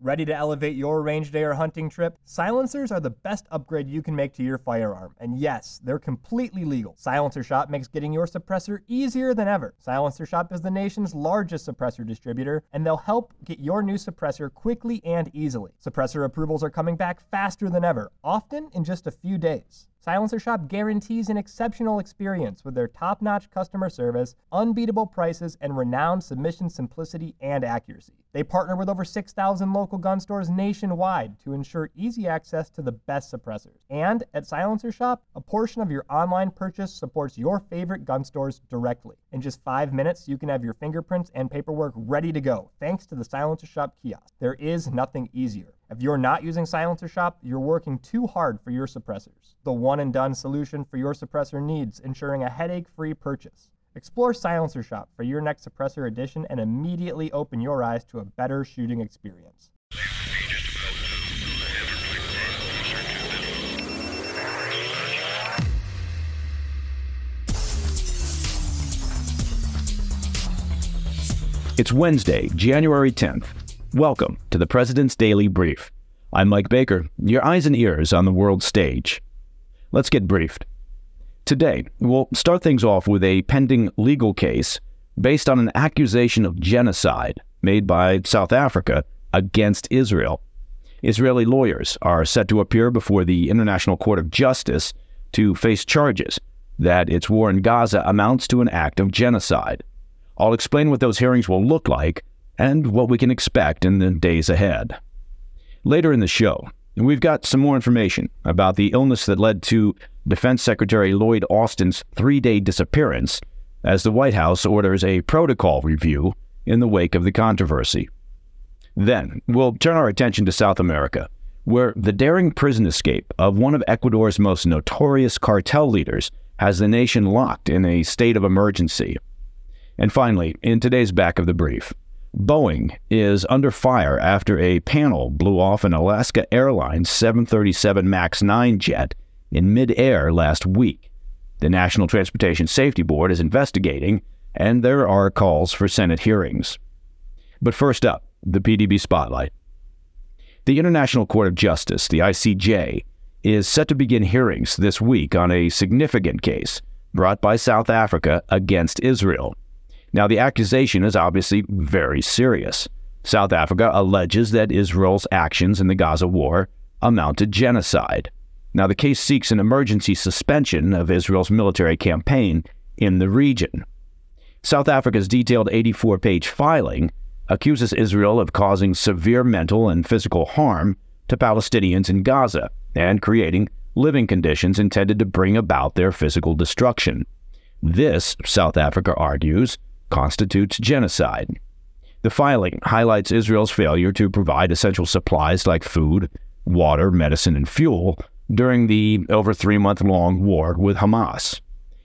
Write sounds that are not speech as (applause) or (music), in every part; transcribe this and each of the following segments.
Ready to elevate your range day or hunting trip? Silencers are the best upgrade you can make to your firearm. And yes, they're completely legal. Silencer Shop makes getting your suppressor easier than ever. Silencer Shop is the nation's largest suppressor distributor, and they'll help get your new suppressor quickly and easily. Suppressor approvals are coming back faster than ever, often in just a few days. Silencer Shop guarantees an exceptional experience with their top notch customer service, unbeatable prices, and renowned submission simplicity and accuracy. They partner with over 6,000 local gun stores nationwide to ensure easy access to the best suppressors. And at Silencer Shop, a portion of your online purchase supports your favorite gun stores directly. In just five minutes, you can have your fingerprints and paperwork ready to go thanks to the Silencer Shop kiosk. There is nothing easier. If you're not using Silencer Shop, you're working too hard for your suppressors. The one and done solution for your suppressor needs, ensuring a headache free purchase. Explore Silencer Shop for your next suppressor edition and immediately open your eyes to a better shooting experience. It's Wednesday, January 10th. Welcome to the President's Daily Brief. I'm Mike Baker, your eyes and ears on the world stage. Let's get briefed. Today, we'll start things off with a pending legal case based on an accusation of genocide made by South Africa against Israel. Israeli lawyers are set to appear before the International Court of Justice to face charges that its war in Gaza amounts to an act of genocide. I'll explain what those hearings will look like and what we can expect in the days ahead. Later in the show, we've got some more information about the illness that led to Defense Secretary Lloyd Austin's three day disappearance as the White House orders a protocol review in the wake of the controversy. Then, we'll turn our attention to South America, where the daring prison escape of one of Ecuador's most notorious cartel leaders has the nation locked in a state of emergency. And finally, in today's back of the brief, Boeing is under fire after a panel blew off an Alaska Airlines 737 MAX 9 jet in midair last week. The National Transportation Safety Board is investigating, and there are calls for Senate hearings. But first up, the PDB Spotlight. The International Court of Justice, the ICJ, is set to begin hearings this week on a significant case brought by South Africa against Israel. Now, the accusation is obviously very serious. South Africa alleges that Israel's actions in the Gaza war amount to genocide. Now, the case seeks an emergency suspension of Israel's military campaign in the region. South Africa's detailed 84 page filing accuses Israel of causing severe mental and physical harm to Palestinians in Gaza and creating living conditions intended to bring about their physical destruction. This, South Africa argues, constitutes genocide. The filing highlights Israel's failure to provide essential supplies like food, water, medicine, and fuel during the over three month long war with Hamas.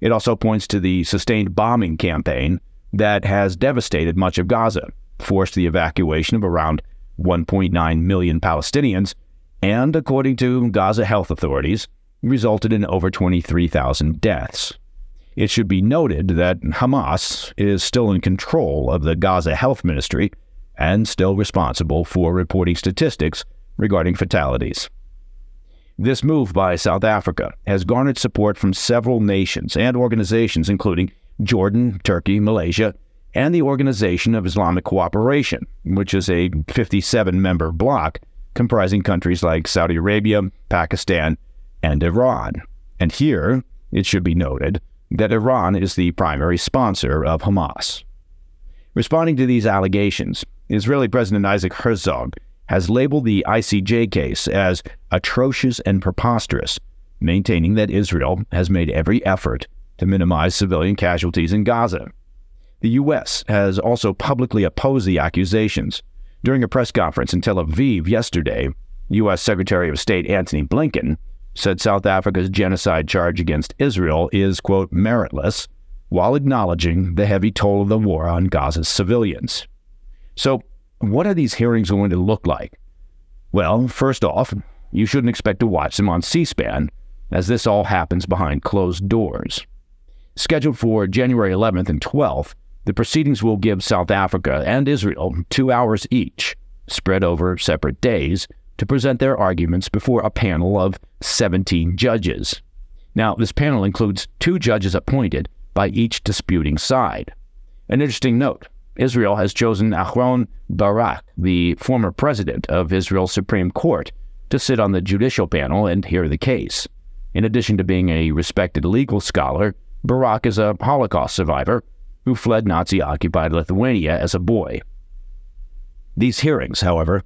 It also points to the sustained bombing campaign that has devastated much of Gaza, forced the evacuation of around 1.9 million Palestinians, and, according to Gaza health authorities, resulted in over 23,000 deaths. It should be noted that Hamas is still in control of the Gaza Health Ministry and still responsible for reporting statistics regarding fatalities. This move by South Africa has garnered support from several nations and organizations, including Jordan, Turkey, Malaysia, and the Organization of Islamic Cooperation, which is a 57 member bloc comprising countries like Saudi Arabia, Pakistan, and Iran. And here, it should be noted, that Iran is the primary sponsor of Hamas. Responding to these allegations, Israeli President Isaac Herzog has labeled the ICJ case as atrocious and preposterous, maintaining that Israel has made every effort to minimize civilian casualties in Gaza. The U.S. has also publicly opposed the accusations. During a press conference in Tel Aviv yesterday, U.S. Secretary of State Antony Blinken said South Africa's genocide charge against Israel is, quote, meritless, while acknowledging the heavy toll of the war on Gaza's civilians. So, what are these hearings going to look like? Well, first off, you shouldn't expect to watch them on C SPAN, as this all happens behind closed doors. Scheduled for January 11th and 12th, the proceedings will give South Africa and Israel two hours each spread over separate days, to present their arguments before a panel of 17 judges. Now, this panel includes two judges appointed by each disputing side. An interesting note Israel has chosen Aharon Barak, the former president of Israel's Supreme Court, to sit on the judicial panel and hear the case. In addition to being a respected legal scholar, Barak is a Holocaust survivor who fled Nazi occupied Lithuania as a boy. These hearings, however,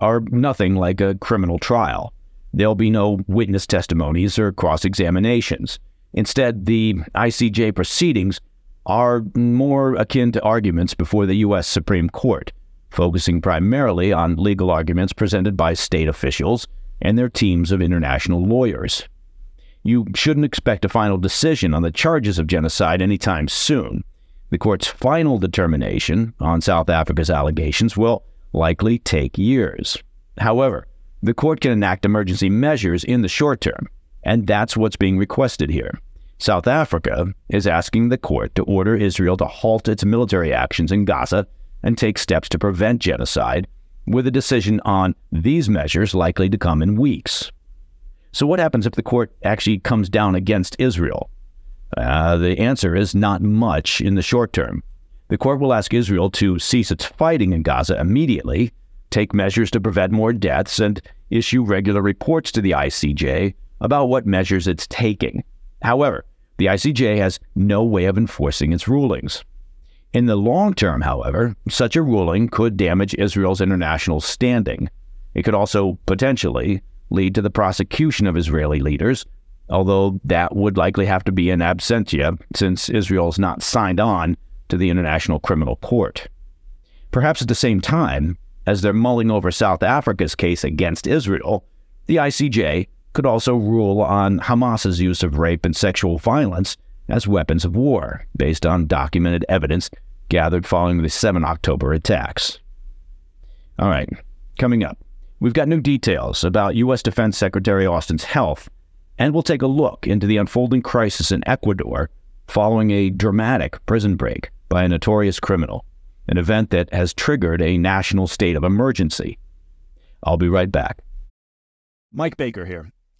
are nothing like a criminal trial. There'll be no witness testimonies or cross examinations. Instead, the ICJ proceedings are more akin to arguments before the U.S. Supreme Court, focusing primarily on legal arguments presented by state officials and their teams of international lawyers. You shouldn't expect a final decision on the charges of genocide anytime soon. The court's final determination on South Africa's allegations will likely take years. However, the court can enact emergency measures in the short term, and that's what's being requested here. South Africa is asking the court to order Israel to halt its military actions in Gaza and take steps to prevent genocide, with a decision on these measures likely to come in weeks. So, what happens if the court actually comes down against Israel? Uh, the answer is not much in the short term. The court will ask Israel to cease its fighting in Gaza immediately, take measures to prevent more deaths, and issue regular reports to the ICJ about what measures it's taking. However, the ICJ has no way of enforcing its rulings. In the long term, however, such a ruling could damage Israel's international standing. It could also potentially lead to the prosecution of Israeli leaders, although that would likely have to be in absentia since Israel is not signed on to the International Criminal Court. Perhaps at the same time, as they're mulling over South Africa's case against Israel, the ICJ could also rule on Hamas's use of rape and sexual violence as weapons of war, based on documented evidence gathered following the 7 October attacks. All right, coming up, we've got new details about U.S. Defense Secretary Austin's health, and we'll take a look into the unfolding crisis in Ecuador following a dramatic prison break by a notorious criminal, an event that has triggered a national state of emergency. I'll be right back. Mike Baker here.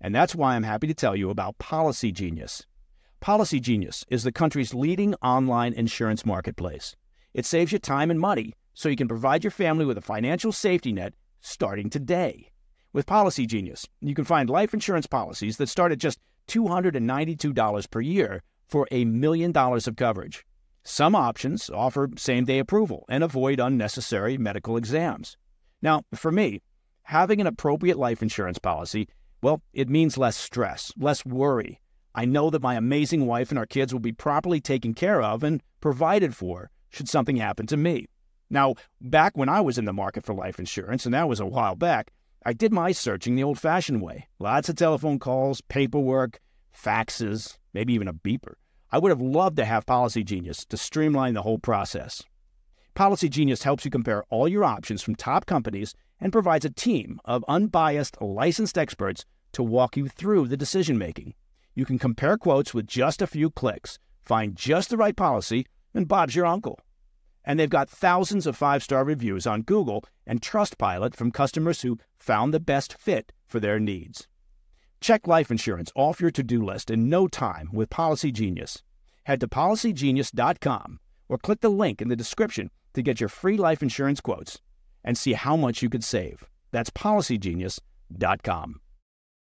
And that's why I'm happy to tell you about Policy Genius. Policy Genius is the country's leading online insurance marketplace. It saves you time and money so you can provide your family with a financial safety net starting today. With Policy Genius, you can find life insurance policies that start at just $292 per year for a million dollars of coverage. Some options offer same day approval and avoid unnecessary medical exams. Now, for me, having an appropriate life insurance policy well, it means less stress, less worry. I know that my amazing wife and our kids will be properly taken care of and provided for should something happen to me. Now, back when I was in the market for life insurance, and that was a while back, I did my searching the old fashioned way. Lots of telephone calls, paperwork, faxes, maybe even a beeper. I would have loved to have Policy Genius to streamline the whole process. Policy Genius helps you compare all your options from top companies and provides a team of unbiased, licensed experts to walk you through the decision making. You can compare quotes with just a few clicks, find just the right policy, and Bob's your uncle. And they've got thousands of five star reviews on Google and Trustpilot from customers who found the best fit for their needs. Check life insurance off your to do list in no time with Policy Genius. Head to policygenius.com or click the link in the description to get your free life insurance quotes and see how much you could save. That's policygenius.com.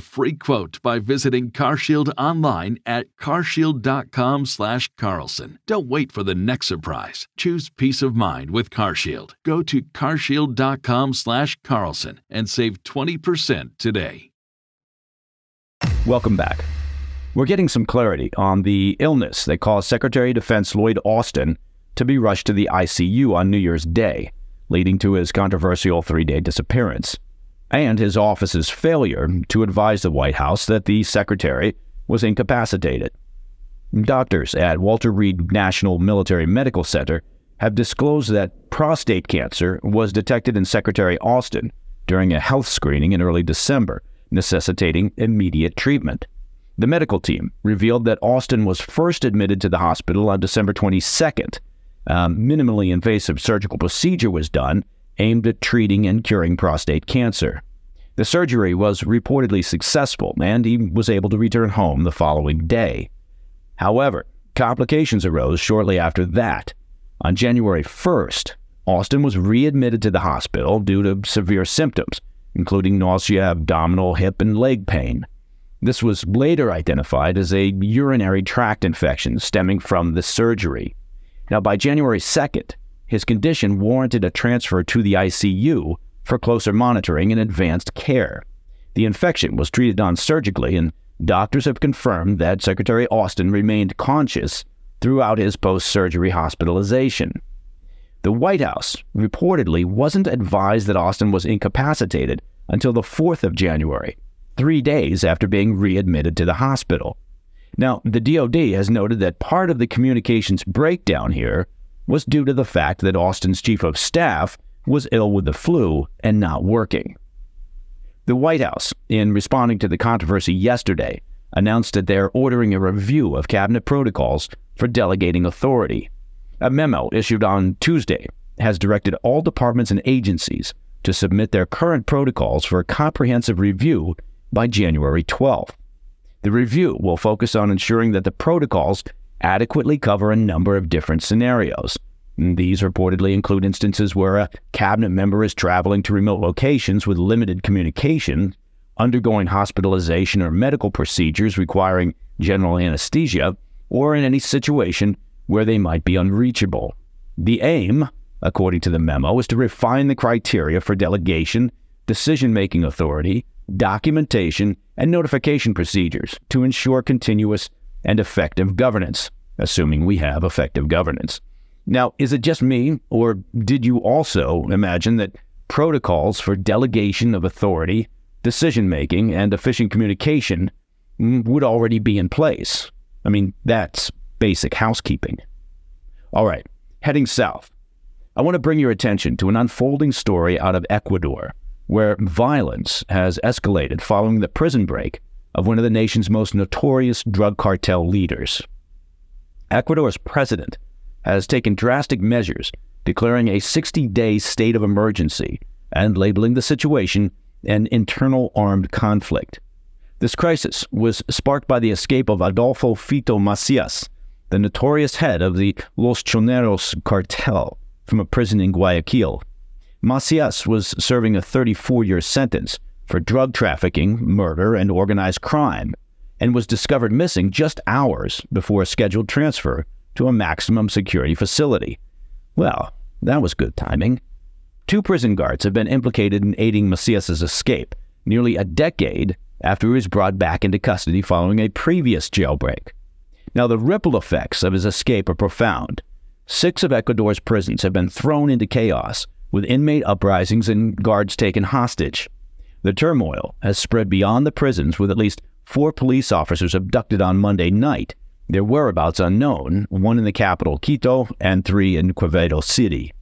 free quote by visiting CarShield online at carshield.com/carlson. Don't wait for the next surprise. Choose peace of mind with CarShield. Go to carshield.com/carlson and save 20% today. Welcome back. We're getting some clarity on the illness that caused Secretary of Defense Lloyd Austin to be rushed to the ICU on New Year's Day, leading to his controversial three day disappearance, and his office's failure to advise the White House that the secretary was incapacitated. Doctors at Walter Reed National Military Medical Center have disclosed that prostate cancer was detected in Secretary Austin during a health screening in early December necessitating immediate treatment. The medical team revealed that Austin was first admitted to the hospital on December 22nd. A minimally invasive surgical procedure was done aimed at treating and curing prostate cancer. The surgery was reportedly successful, and he was able to return home the following day. However, complications arose shortly after that. On January 1st, Austin was readmitted to the hospital due to severe symptoms, including nausea, abdominal, hip, and leg pain. This was later identified as a urinary tract infection stemming from the surgery. Now, by January 2nd, his condition warranted a transfer to the ICU for closer monitoring and advanced care. The infection was treated non surgically, and doctors have confirmed that Secretary Austin remained conscious throughout his post surgery hospitalization. The White House reportedly wasn't advised that Austin was incapacitated until the 4th of January, three days after being readmitted to the hospital. Now, the DoD has noted that part of the communications breakdown here was due to the fact that Austin's chief of staff was ill with the flu and not working. The White House, in responding to the controversy yesterday, announced that they're ordering a review of cabinet protocols for delegating authority a memo issued on Tuesday has directed all departments and agencies to submit their current protocols for a comprehensive review by January 12th. The review will focus on ensuring that the protocols adequately cover a number of different scenarios. These reportedly include instances where a cabinet member is traveling to remote locations with limited communication, undergoing hospitalization or medical procedures requiring general anesthesia, or in any situation where they might be unreachable. The aim, according to the memo, is to refine the criteria for delegation, decision making authority, documentation, and notification procedures to ensure continuous and effective governance, assuming we have effective governance. Now, is it just me, or did you also imagine that protocols for delegation of authority, decision making, and efficient communication would already be in place? I mean, that's basic housekeeping. All right, heading south. I want to bring your attention to an unfolding story out of Ecuador, where violence has escalated following the prison break of one of the nation's most notorious drug cartel leaders. Ecuador's president has taken drastic measures, declaring a 60 day state of emergency and labeling the situation an internal armed conflict. This crisis was sparked by the escape of Adolfo Fito Macias, the notorious head of the Los Choneros cartel, from a prison in Guayaquil. Macias was serving a 34 year sentence for drug trafficking, murder, and organized crime, and was discovered missing just hours before a scheduled transfer to a maximum security facility. Well, that was good timing. Two prison guards have been implicated in aiding Macias's escape nearly a decade after he was brought back into custody following a previous jailbreak. Now, the ripple effects of his escape are profound. Six of Ecuador's prisons have been thrown into chaos, with inmate uprisings and guards taken hostage. The turmoil has spread beyond the prisons, with at least four police officers abducted on Monday night, their whereabouts unknown, one in the capital, Quito, and three in Quevedo City.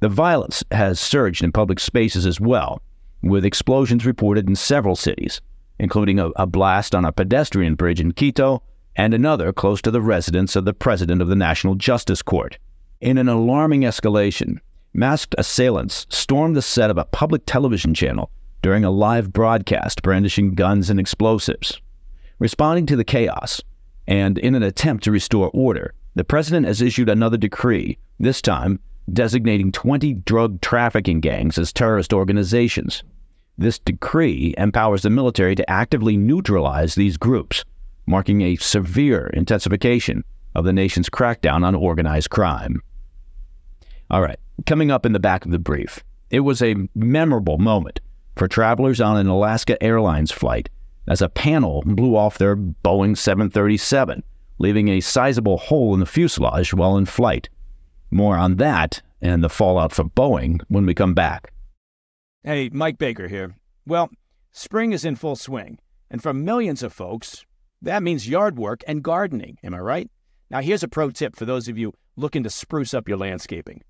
The violence has surged in public spaces as well, with explosions reported in several cities. including a, a blast on a pedestrian bridge in Quito and another close to the residence of the president of the National Justice Court. In an alarming escalation, masked assailants stormed the set of a public television channel during a live broadcast brandishing guns and explosives. Responding to the chaos, and in an attempt to restore order, the president has issued another decree, this time designating 20 drug trafficking gangs as terrorist organizations. This decree empowers the military to actively neutralize these groups, marking a severe intensification of the nation's crackdown on organized crime. All right, coming up in the back of the brief, it was a memorable moment for travelers on an Alaska Airlines flight as a panel blew off their Boeing 737, leaving a sizable hole in the fuselage while in flight. More on that and the fallout for Boeing when we come back. Hey, Mike Baker here. Well, spring is in full swing, and for millions of folks, that means yard work and gardening, am I right? Now, here's a pro tip for those of you looking to spruce up your landscaping.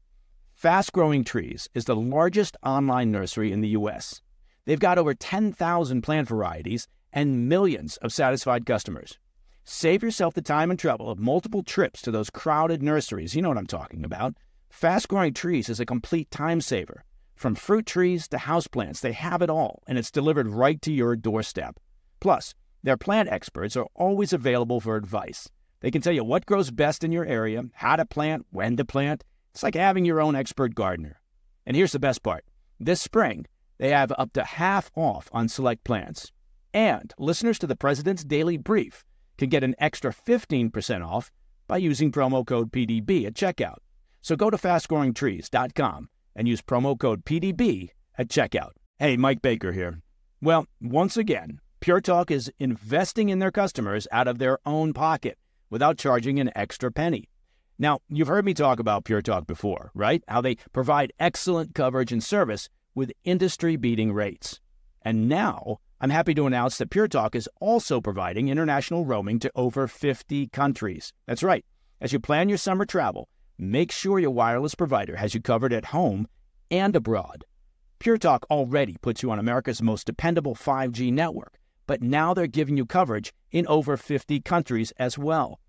Fast Growing Trees is the largest online nursery in the U.S. They've got over 10,000 plant varieties and millions of satisfied customers. Save yourself the time and trouble of multiple trips to those crowded nurseries. You know what I'm talking about. Fast Growing Trees is a complete time saver. From fruit trees to houseplants, they have it all, and it's delivered right to your doorstep. Plus, their plant experts are always available for advice. They can tell you what grows best in your area, how to plant, when to plant. It's like having your own expert gardener. And here's the best part this spring, they have up to half off on select plants. And listeners to the President's Daily Brief can get an extra 15% off by using promo code PDB at checkout. So go to fastgrowingtrees.com and use promo code PDB at checkout. Hey, Mike Baker here. Well, once again, Pure Talk is investing in their customers out of their own pocket without charging an extra penny. Now, you've heard me talk about Pure Talk before, right? How they provide excellent coverage and service with industry beating rates. And now, I'm happy to announce that Pure Talk is also providing international roaming to over 50 countries. That's right. As you plan your summer travel, make sure your wireless provider has you covered at home and abroad. Pure Talk already puts you on America's most dependable 5G network, but now they're giving you coverage in over 50 countries as well.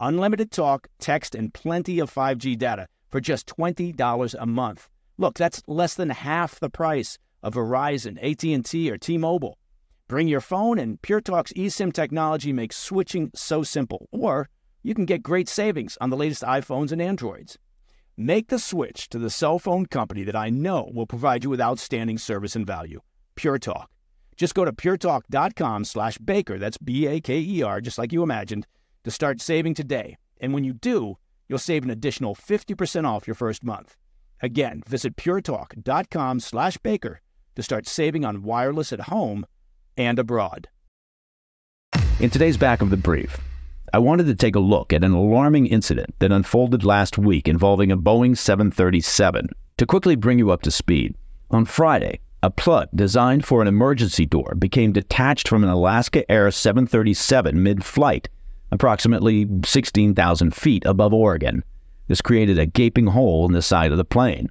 Unlimited talk, text, and plenty of 5G data for just $20 a month. Look, that's less than half the price of Verizon, AT&T, or T-Mobile. Bring your phone and PureTalk's eSIM technology makes switching so simple. Or you can get great savings on the latest iPhones and Androids. Make the switch to the cell phone company that I know will provide you with outstanding service and value. Pure Talk. Just go to puretalk.com slash baker, that's B-A-K-E-R, just like you imagined, to start saving today. And when you do, you'll save an additional 50% off your first month. Again, visit puretalk.com slash baker to start saving on wireless at home and abroad. In today's back of the brief, I wanted to take a look at an alarming incident that unfolded last week involving a Boeing 737. To quickly bring you up to speed, on Friday, a plug designed for an emergency door became detached from an Alaska Air 737 mid flight, approximately 16,000 feet above Oregon. This created a gaping hole in the side of the plane.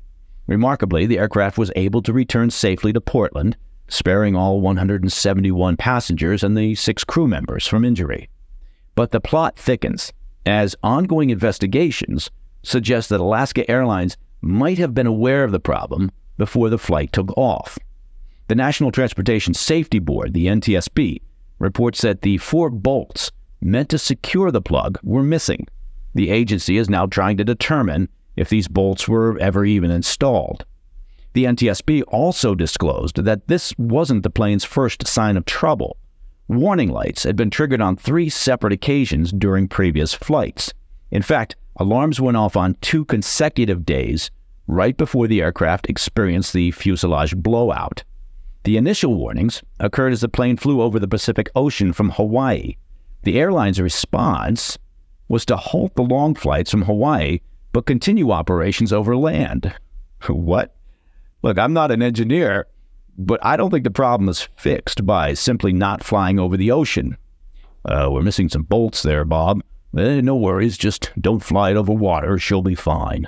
Remarkably, the aircraft was able to return safely to Portland, sparing all 171 passengers and the six crew members from injury. But the plot thickens as ongoing investigations suggest that Alaska Airlines might have been aware of the problem before the flight took off. The National Transportation Safety Board, the NTSB, reports that the four bolts meant to secure the plug were missing. The agency is now trying to determine if these bolts were ever even installed. The NTSB also disclosed that this wasn't the plane's first sign of trouble. Warning lights had been triggered on three separate occasions during previous flights. In fact, alarms went off on two consecutive days right before the aircraft experienced the fuselage blowout. The initial warnings occurred as the plane flew over the Pacific Ocean from Hawaii. The airline's response was to halt the long flights from Hawaii but continue operations over land. (laughs) What? Look, I'm not an engineer, but I don't think the problem is fixed by simply not flying over the ocean. Uh, we're missing some bolts there, Bob. Eh, no worries, just don't fly it over water. She'll be fine.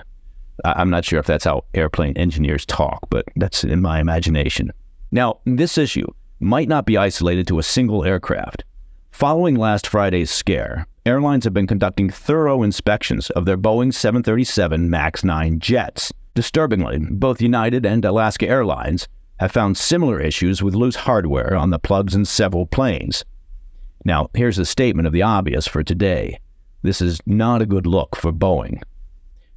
I- I'm not sure if that's how airplane engineers talk, but that's in my imagination. Now, this issue might not be isolated to a single aircraft. Following last Friday's scare, airlines have been conducting thorough inspections of their Boeing 737 MAX 9 jets. Disturbingly, both United and Alaska Airlines have found similar issues with loose hardware on the plugs in several planes. Now, here's a statement of the obvious for today. This is not a good look for Boeing.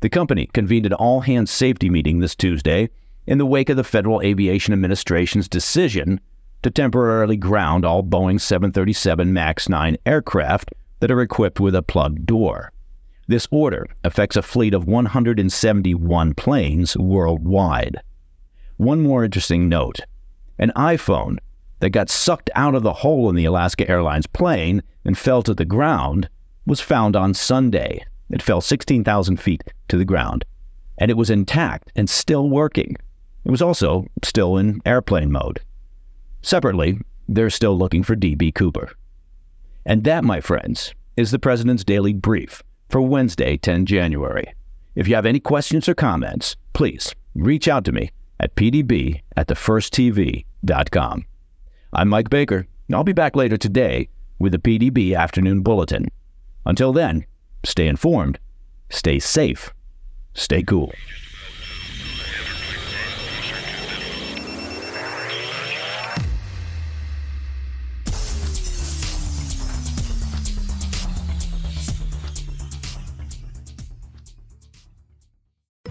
The company convened an all hands safety meeting this Tuesday in the wake of the Federal Aviation Administration's decision to temporarily ground all Boeing 737 MAX 9 aircraft that are equipped with a plug door. This order affects a fleet of 171 planes worldwide. One more interesting note an iPhone that got sucked out of the hole in the Alaska Airlines plane and fell to the ground was found on Sunday. It fell 16,000 feet to the ground, and it was intact and still working. It was also still in airplane mode. Separately, they're still looking for D.B. Cooper. And that, my friends, is the President's Daily Brief for Wednesday, 10 January. If you have any questions or comments, please reach out to me at pdb at thefirsttv.com. I'm Mike Baker, and I'll be back later today with the PDB Afternoon Bulletin. Until then, stay informed, stay safe, stay cool.